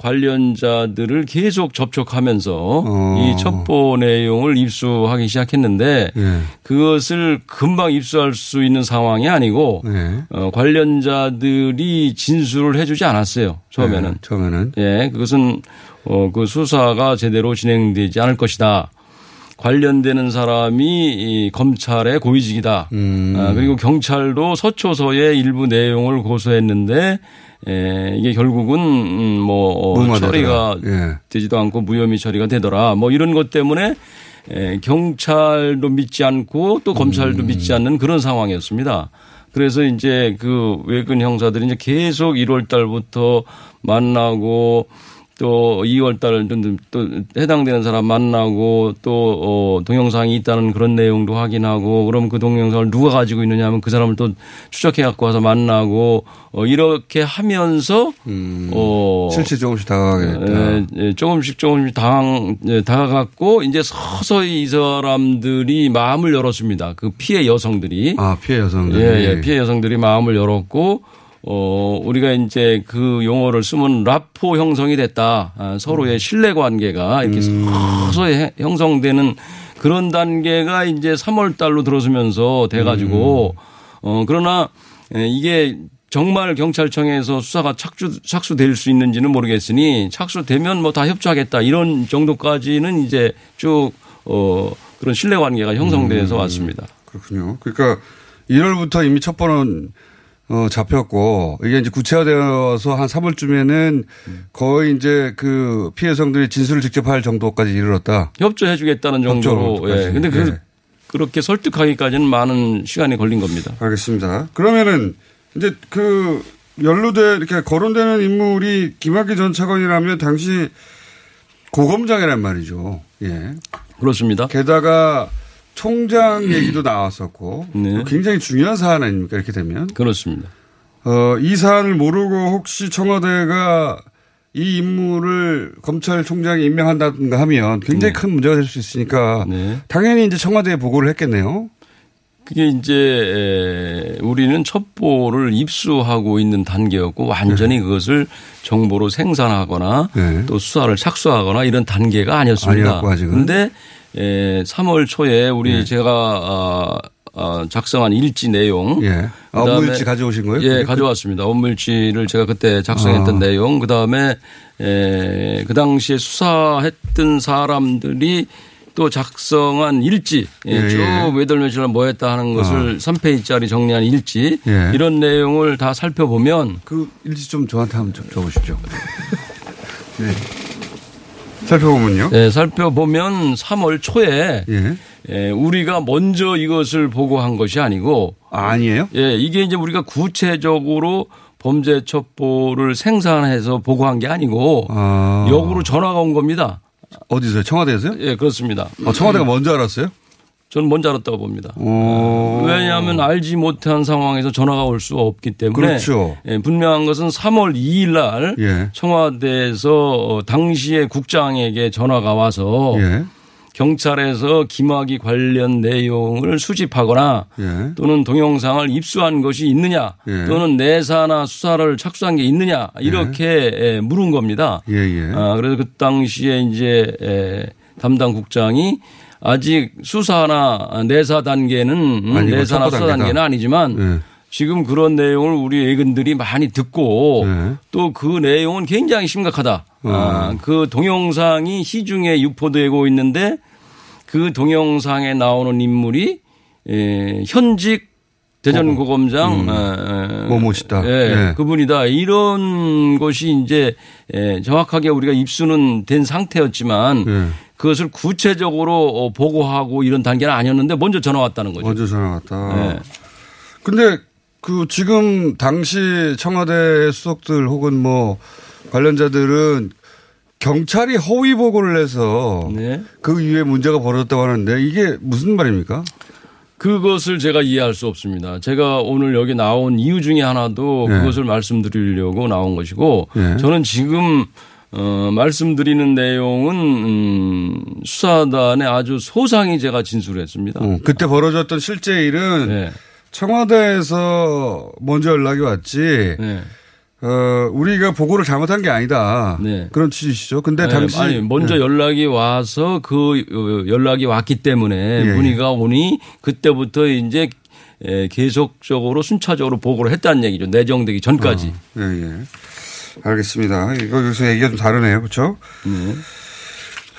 관련자들을 계속 접촉하면서 어. 이 첩보 내용을 입수하기 시작했는데 예. 그것을 금방 입수할 수 있는 상황이 아니고 예. 어, 관련자들이 진술을 해주지 않았어요. 처음에는. 예, 처음에는. 예, 그것은 어, 그 수사가 제대로 진행되지 않을 것이다. 관련되는 사람이 이 검찰의 고위직이다. 음. 아, 그리고 경찰도 서초서의 일부 내용을 고소했는데 에, 이게 결국은 음, 뭐 어, 무마되더라. 처리가 예. 되지도 않고 무혐의 처리가 되더라. 뭐 이런 것 때문에 에, 경찰도 믿지 않고 또 음. 검찰도 믿지 않는 그런 상황이었습니다. 그래서 이제 그 외근 형사들이 이제 계속 1월 달부터 만나고 또 2월 달또 해당되는 사람 만나고 또 어, 동영상이 있다는 그런 내용도 확인하고 그럼 그 동영상을 누가 가지고 있느냐 하면 그 사람을 또 추적해 갖고 와서 만나고 어, 이렇게 하면서 어 실체 조금씩 다가가겠다. 예, 예, 조금씩 조금씩 당황, 예, 다가갔고 이제 서서히 이 사람들이 마음을 열었습니다. 그 피해 여성들이. 아, 피해 여성들이. 예, 예, 피해 여성들이 마음을 열었고 어, 우리가 이제 그 용어를 쓰면 라포 형성이 됐다. 아, 서로의 신뢰 관계가 이렇게 서서히 해- 형성되는 그런 단계가 이제 3월 달로 들어서면서 돼가지고 어, 그러나 예, 이게 정말 경찰청에서 수사가 착수, 착수될 수 있는지는 모르겠으니 착수되면 뭐 다 협조하겠다 이런 정도까지는 이제 쭉, 어, 그런 신뢰 관계가 형성돼서 왔습니다. 그렇군요. 그러니까 1월부터 이미 첩보는 어, 잡혔고 이게 이제 구체화되어서 한 3월쯤에는 거의 이제 그 피해성들이 진술을 직접 할 정도까지 이르렀다. 협조해 주겠다는 정도로. 예. 근데 그, 예. 그렇게 설득하기까지는 많은 시간이 걸린 겁니다. 알겠습니다. 그러면은 이제 그 연루돼 이렇게 거론되는 인물이 김학의 전 차관이라면 당시 고검장이란 말이죠. 예. 그렇습니다. 게다가 총장 얘기도 나왔었고 네. 굉장히 중요한 사안 아닙니까 이렇게 되면 그렇습니다. 어, 이 사안을 모르고 혹시 청와대가 이 인물을 검찰총장이 임명한다든가 하면 굉장히 큰 문제가 될 수 있으니까 당연히 이제 청와대에 보고를 했겠네요. 그게 이제 에, 우리는 첩보를 입수하고 있는 단계였고 완전히 네. 그것을 정보로 생산하거나 또 수사를 착수하거나 이런 단계가 아니었습니다. 아니었고, 아직은. 그런데 에, 3월 초에 우리 제가 아, 아, 작성한 일지 내용. 예. 아, 그다음에 업무일지 가져오신 거예요? 예? 가져왔습니다. 업무일지를 제가 그때 작성했던 아. 내용. 그 다음에 에, 그 당시에 수사했던 사람들이 또 작성한 일지, 예, 예, 쭉 예. 몇월 며칠 날뭐 했다 하는 것을 3페이지짜리 정리한 일지, 예. 이런 내용을 다 살펴보면 그 일지 좀 저한테 한번 좀 적으십시오. (laughs) 네. 살펴보면요. 네, 살펴보면 3월 초에 예. 예, 우리가 먼저 이것을 보고한 것이 아니고 아 니에요? 예, 이게 이제 우리가 구체적으로 범죄 첩보를 생산해서 보고한 게 아니고 아. 역으로 전화가 온 겁니다. 어디서요? 청와대에서요? 예, 그렇습니다. 아, 청와대가 먼저 알았어요? 저는 먼저 알았다고 봅니다. 어. 왜냐하면 알지 못한 상황에서 전화가 올 수가 없기 때문에 그렇죠. 예, 분명한 것은 3월 2일 날 예. 청와대에서 어, 당시의 국장에게 전화가 와서 예. 경찰에서 김학의 관련 내용을 수집하거나 예. 또는 동영상을 입수한 것이 있느냐 예. 또는 내사나 수사를 착수한 게 있느냐 이렇게 예, 물은 겁니다. 예, 예. 아, 그래서 그 당시에 이제 에, 담당 국장이 아직 수사나 내사 단계는 음, 아니고 내사나 수사. 단계는 아니지만 예. 지금 그런 내용을 우리 애근들이 많이 듣고 예. 또그 내용은 굉장히 심각하다. 어. 아, 그 동영상이 시중에 유포되고 있는데 그 동영상에 나오는 인물이 에, 현직 대전고검장 어, 뭐뭐시다. 예, 예. 그분이다. 이런 것이 이제 에, 정확하게 우리가 입수는 된 상태였지만 예. 그것을 구체적으로 어, 보고하고 이런 단계는 아니었는데 먼저 전화 왔다는 거죠. 먼저 전화 왔다. 네. 근데 그 지금 당시 청와대 수석들 혹은 뭐 관련자들은 경찰이 허위 보고를 해서 네. 그 이후에 문제가 벌어졌다고 하는데 이게 무슨 말입니까? 그것을 제가 이해할 수 없습니다. 제가 오늘 여기 나온 이유 중에 하나도 네. 그것을 말씀드리려고 나온 것이고 네. 저는 지금 어, 말씀드리는 내용은 음, 수사단에 아주 소상히 제가 진술했습니다. 어, 그때 벌어졌던 실제 일은 네. 청와대에서 먼저 연락이 왔지. 네. 어, 우리가 보고를 잘못한 게 아니다. 그런 취지시죠. 근데 네, 당시 아니 먼저 네. 연락이 와서 그 어, 연락이 왔기 때문에 예, 문의가 오니 그때부터 이제 에, 계속적으로 순차적으로 보고를 했다는 얘기죠. 내정되기 전까지. 예, 예. 알겠습니다. 이거 여기서 얘기가 좀 다르네요. 그렇죠?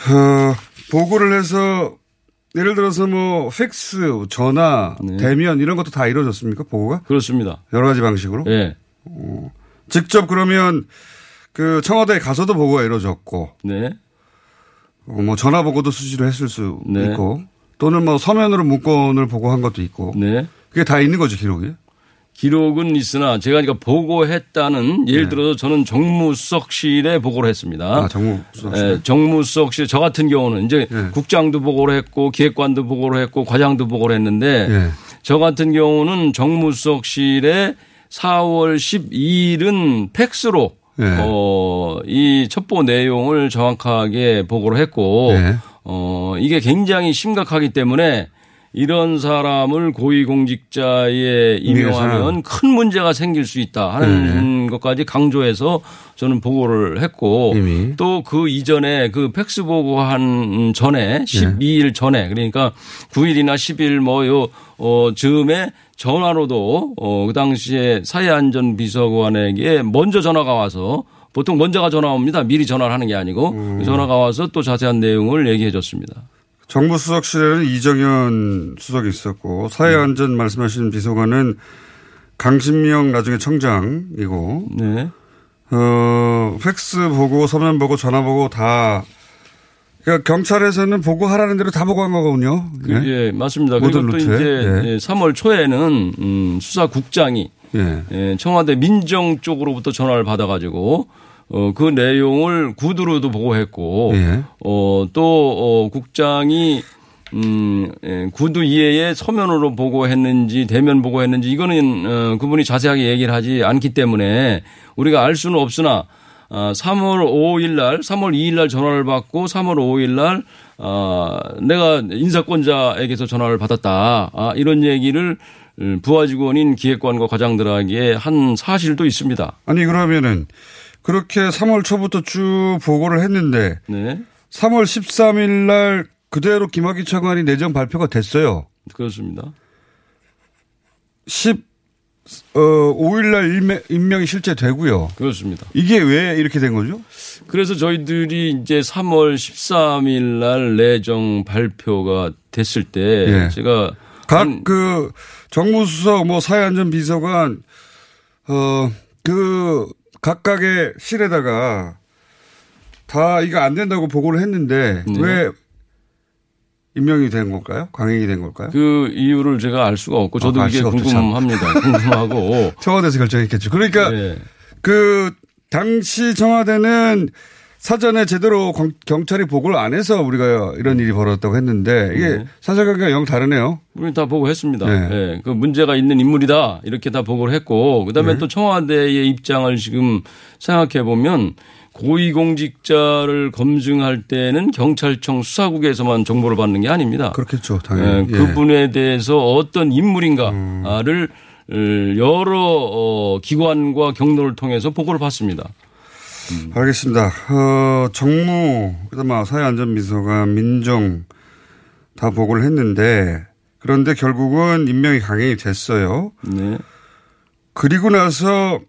어, 보고를 해서 예를 들어서 뭐 팩스, 전화, 대면 이런 것도 다 이루어졌습니까? 보고가? 네. 그렇습니다. 여러 가지 방식으로? 예. 어, 직접 그러면 그 청와대에 가서도 보고가 이루어졌고 네. 어, 뭐 전화 보고도 수시로 했을 수 네. 있고 또는 뭐 서면으로 문건을 보고한 것도 있고 네. 그게 다 있는 거죠 기록이? 기록은 있으나 제가 그러니까 보고했다는 예를 들어서 저는 정무수석실에 보고를 했습니다. 네. 아, 정무수석실. 예, 정무수석실 저 같은 경우는 이제 국장도 보고를 했고 기획관도 보고를 했고 과장도 보고를 했는데 예. 저 같은 경우는 정무수석실에 4월 12일은 팩스로 예. 어, 이 첩보 내용을 정확하게 보고를 했고 예. 어, 이게 굉장히 심각하기 때문에 이런 사람을 고위공직자에 임용하면 큰 문제가 생길 수 있다 하는 것까지 강조해서 저는 보고를 했고 또 그 이전에 그 팩스 보고한 전에 12일 전에 그러니까 9일이나 10일 뭐요 어, 즈음에 전화로도 어, 그 당시에 사회안전비서관에게 먼저 전화가 와서 보통 먼저가 전화 옵니다. 미리 전화를 하는 게 아니고. 전화가 와서 또 자세한 내용을 얘기해 줬습니다. 정부 수석실에는 이정현 수석이 있었고 사회안전 말씀하신 비서관은 강신명 나중에 청장이고 네. 어 팩스 보고 서면 보고 전화 보고 다 그러니까 경찰에서는 보고하라는 대로 다 보고한 거거든요. 그, 예, 맞습니다. 모든 그리고 또 루트에. 이제 예. 예, 3월 초에는 음, 수사국장이 예. 예, 청와대 민정 쪽으로부터 전화를 받아가지고 어, 그 내용을 구두로도 보고했고 예. 어, 또 어, 국장이 음, 예, 구두 이외에 서면으로 보고했는지 대면 보고했는지 이거는 어, 그분이 자세하게 얘기를 하지 않기 때문에 우리가 알 수는 없으나 아, 3월 5일 날, 3월 2일 날 전화를 받고 3월 5일 날 아, 내가 인사권자에게서 전화를 받았다. 아, 이런 얘기를 음, 부하 직원인 기획관과 과장들에게 한 사실도 있습니다. 아니 그러면은 그렇게 3월 초부터 쭉 보고를 했는데 네. 3월 13일 날 그대로 김학의 차관이 내정 발표가 됐어요. 그렇습니다. 10 어, 5일 날 임명, 임명이 실제 되고요. 그렇습니다. 이게 왜 이렇게 된 거죠? 그래서 저희들이 이제 3월 13일 날 내정 발표가 됐을 때 예. 제가 각 그 정무수석 뭐 사회안전비서관 어그 각각의 실에다가 다 이거 안 된다고 보고를 했는데 네. 왜 임명이 된 걸까요? 강행이 된 걸까요? 그 이유를 제가 알 수가 없고 저도 아, 알 이게. 궁금합니다. (laughs) 궁금하고 청와대에서 결정했겠죠. 그러니까 네. 그 당시 청와대는 사전에 제대로 경- 경찰이 보고를 안 해서 우리가 이런 일이 벌어졌다고 했는데 이게 네. 사실관계가 영 다르네요. 우리 다 보고했습니다. 네. 예, 그 문제가 있는 인물이다 이렇게 다 보고를 했고 그다음에 네. 또 청와대의 입장을 지금 생각해 보면 고위공직자를 검증할 때는 경찰청 수사국에서만 정보를 받는 게 아닙니다. 그렇겠죠, 예, 당연히. 예. 그분에 대해서 어떤 인물인가를 여러 어, 기관과 경로를 통해서 보고를 받습니다. 알겠습니다. 어, 정무, 그다음 사회안전비서관, 민정 다 보고를 했는데 그런데 결국은 임명이 강행이 됐어요. 네. 그리고 나서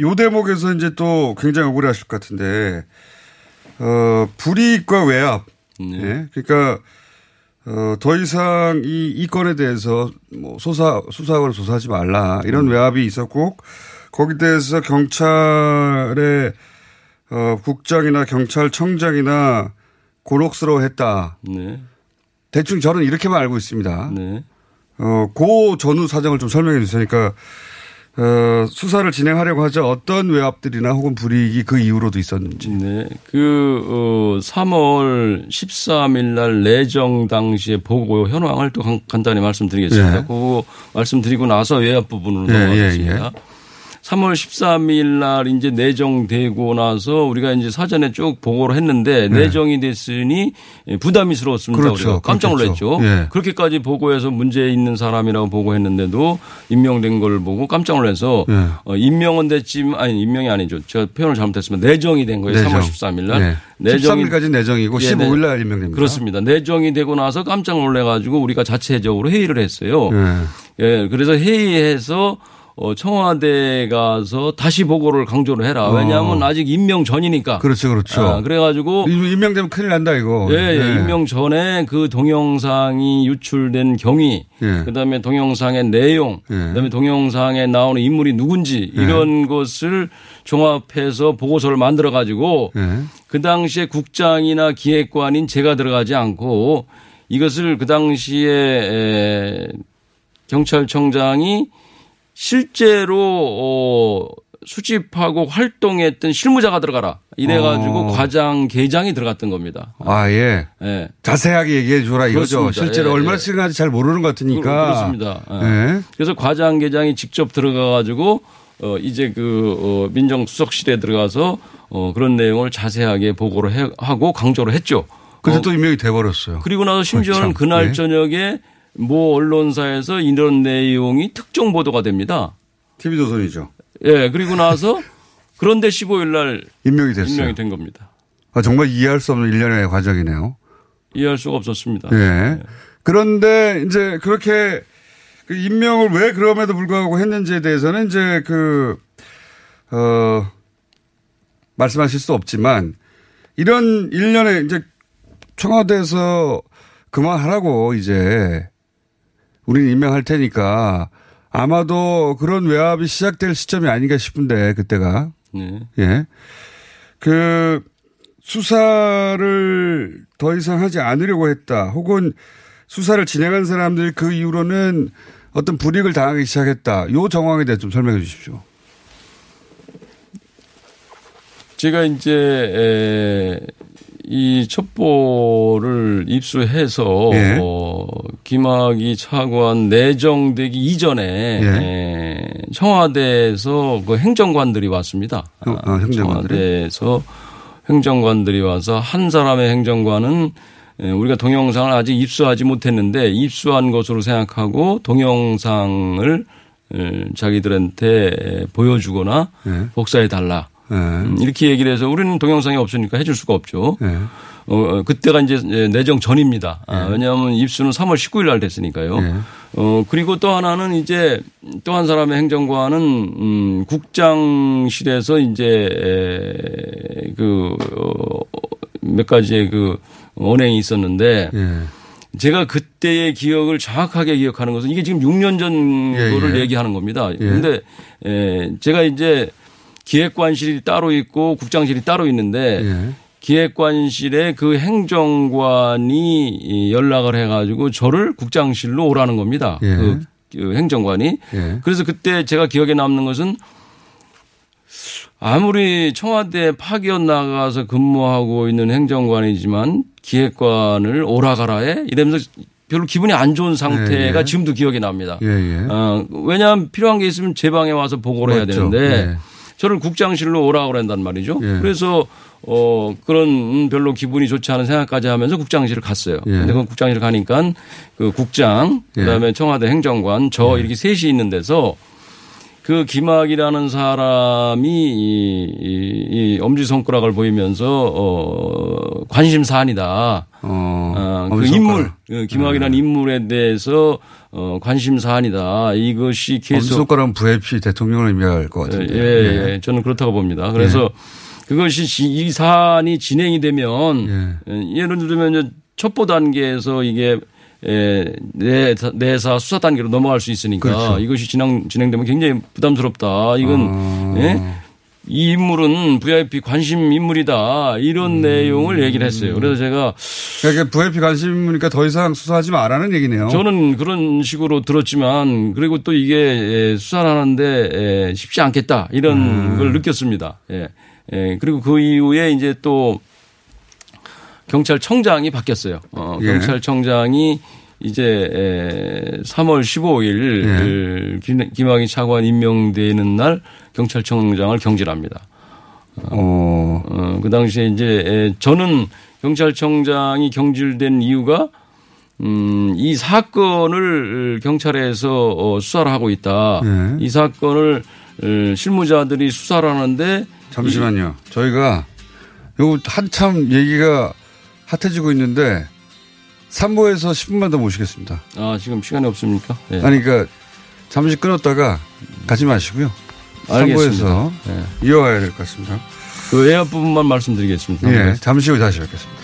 요 대목에서 이제 또 굉장히 억울해 하실 것 같은데, 어, 불이익과 외압. 예. 그러니까, 어, 더 이상 이, 이 건에 대해서 뭐 수사, 수사하거나 조사하지 말라. 이런 외압이 있었고, 거기 대해서 경찰의 어, 국장이나 경찰청장이나 곤혹스러워했다. 네. 대충 저는 이렇게만 알고 있습니다. 네. 어, 고 전후 사정을 좀 설명해 주세요. 그러니까 어, 수사를 진행하려고 하자 어떤 외압들이나 혹은 불이익이 그 이후로도 있었는지. 네. 그, 어, 3월 13일 날 내정 당시의 보고 현황을 또 간- 간단히 말씀드리겠습니다. 예. 그거 말씀드리고 나서 외압 부분으로 예, 넘어가겠습니다. 예, 3월 13일 날 이제 내정되고 나서 우리가 이제 사전에 쭉 보고를 했는데 네. 내정이 됐으니 부담이스러웠습니다. 그렇죠. 우리가 깜짝. 놀랐죠. 예. 그렇게까지 보고해서 문제 있는 사람이라고 보고했는데도 임명된 걸 보고 깜짝 놀라서 예. 어, 임명은 됐지만 아니 임명이 아니죠. 제가 표현을 잘못했습니다. 내정이 된 거예요. 내정. 3월 13일 날. 네. 13일까지 내정이고 15일 날 임명됩니다. 그렇습니다. 내정이 되고 나서 깜짝 놀래 가지고 우리가 자체적으로 회의를 했어요. 예. 예, 그래서 회의해서 어, 청와대 가서 다시 보고를 강조를 해라. 왜냐하면 어. 아직 임명 전이니까. 그렇죠, 그렇죠. 아, 그래가지고 임- 임명되면 큰일 난다 이거. 예, 예, 예. 임명 전에 그 동영상이 유출된 경위, 예. 그다음에 동영상의 내용, 그다음에 동영상에 나오는 인물이 누군지 예. 이런 것을 종합해서 보고서를 만들어 가지고 예. 그 당시에 국장이나 기획관인 제가 들어가지 않고 이것을 그 당시에 에, 경찰청장이 실제로 어, 수집하고 활동했던 실무자가 들어가라. 이래가지고 어. 과장 계장이 들어갔던 겁니다. 아 예. 예. 자세하게 얘기해 줘라 이거죠. 그렇습니다. 실제로 예, 얼마나 예. 시간인지 잘 모르는 것 같으니까. 그 렇습니다. 예. 예. 그래서 과장 계장이 직접 들어가가지고 어 이제 그 어, 민정수석실에 들어가서 어 그런 내용을 자세하게 보고를 해, 하고 강조를 했죠. 근데 어, 또 임명이 돼버렸어요. 그리고 나서 심지어는 참, 그날 예. 저녁에 모 언론사에서 이런 내용이 특종 보도가 됩니다. TV조선이죠. 예, 그리고 나서 (laughs) 그런데 15일 날 임명이 됐어요. 임명이 된 겁니다. 아, 정말 이해할 수 없는 일련의 과정이네요. 이해할 수가 없었습니다. 예. 그런데 이제 그렇게 그 임명을 왜 그럼에도 불구하고 했는지에 대해서는 이제 그, 어, 말씀하실 수 없지만 이런 일련의 이제 청와대에서 그만하라고 이제 우리는 임명할 테니까 아마도 그런 외압이 시작될 시점이 아닌가 싶은데 그때가 네. 예. 그 수사를 더 이상 하지 않으려고 했다. 혹은 수사를 진행한 사람들이 그 이후로는 어떤 불이익을 당하기 시작했다. 요 정황에 대해 좀 설명해 주십시오. 제가 이제 에, 이 첩보를 입수해서 예. 어, 김학이 차관 내정되기 이전에 예. 에, 청와대에서 그 행정관들이 왔습니다. 어, 아, 행정관들이? 청와대에서 행정관들이 와서 한 사람의 행정관은 에, 우리가 동영상을 아직 입수하지 못했는데 입수한 것으로 생각하고 동영상을 에, 자기들한테 보여주거나 예. 복사해 달라. 예. 음, 이렇게 얘기를 해서 우리는 동영상이 없으니까 해줄 수가 없죠. 예. 어, 어, 그때가 이제 내정 전입니다. 아, 왜냐하면 입수는 3월 19일 날 됐으니까요. 예. 어, 그리고 또 하나는 이제 또 한 사람의 행정관은 음, 국장실에서 이제 에, 그, 어, 몇 가지의 그 언행이 있었는데 예. 제가 그때의 기억을 정확하게 기억하는 것은 이게 지금 6년 전 예, 거를 예. 얘기하는 겁니다. 그런데 에, 제가 이제 기획관실이 따로 있고 국장실이 따로 있는데 예. 기획관실에 그 행정관이 이 연락을 해가지고 저를 국장실로 오라는 겁니다. 예. 그, 그 행정관이. 예. 그래서 그때 제가 기억에 남는 것은 아무리 청와대 파견 나가서 근무하고 있는 행정관이지만 기획관을 오라가라해 이러면서 별로 기분이 안 좋은 상태가 예, 예. 지금도 기억이 납니다. 예, 예. 어, 왜냐하면 필요한 게 있으면 제 방에 와서 보고를 해야 맞죠. 되는데 예. 저를 국장실로 오라고 그런단 말이죠. 예. 그래서 어 그런 음, 별로 기분이 좋지 않은 생각까지 하면서 국장실을 갔어요. 예. 근데 그 국장실 가니까 그 국장 그다음에 청와대 행정관 저 이렇게 셋이 있는 데서 그 김학이라는 사람이 이, 이, 이 엄지 손가락을 보이면서 어 관심 사안이다. 어, 그 엄지 인물 손가락. 그 김학이라는 인물에 대해서 어 관심 사안이다. 이것이 계속 엄지손가락은 VIP 대통령을 의미할 것 같은데. 예, 예, 저는 그렇다고 봅니다. 그래서 그것이 지- 이 사안이 진행이 되면 예. 예를 들면 첩보 단계에서 이게 예, 내, 내사 수사 단계로 넘어갈 수 있으니까 그렇죠. 이것이 진행, 진행되면 굉장히 부담스럽다. 이건 아. 예? 이 인물은 VIP 관심 인물이다 이런 내용을 얘기를 했어요. 그래서 제가 그러니까 VIP 관심 인물이니까 더 이상 수사하지 말라는 얘기네요. 저는 그런 식으로 들었지만 그리고 또 이게 에, 수사를 하는데 에, 쉽지 않겠다 이런 음. 걸 느꼈습니다. 예. 예. 그리고 그 이후에 이제 또 경찰청장이 바뀌었어요. 어, 예. 경찰청장이 이제 에, 3월 15일 김- 김학의 차관 임명되는 날 경찰청장을 경질합니다. 어. 어, 그 당시에 이제 에, 저는 경찰청장이 경질된 이유가 음, 이 사건을 경찰에서 어, 수사를 하고 있다. 네. 이 사건을 어, 실무자들이 수사를 하는데 잠시만요. 저희가 요 한참 얘기가 핫해지고 있는데 3부에서 10분만 더 모시겠습니다. 아, 지금 시간이 없습니까? 예. 아니, 그러니까 잠시 끊었다가 가지 마시고요. 알겠습니다. 3부에서 예. 이어가야 될 것 같습니다. 그 외압 부분만 말씀드리겠습니다. 예, 잠시 후 다시 뵙겠습니다.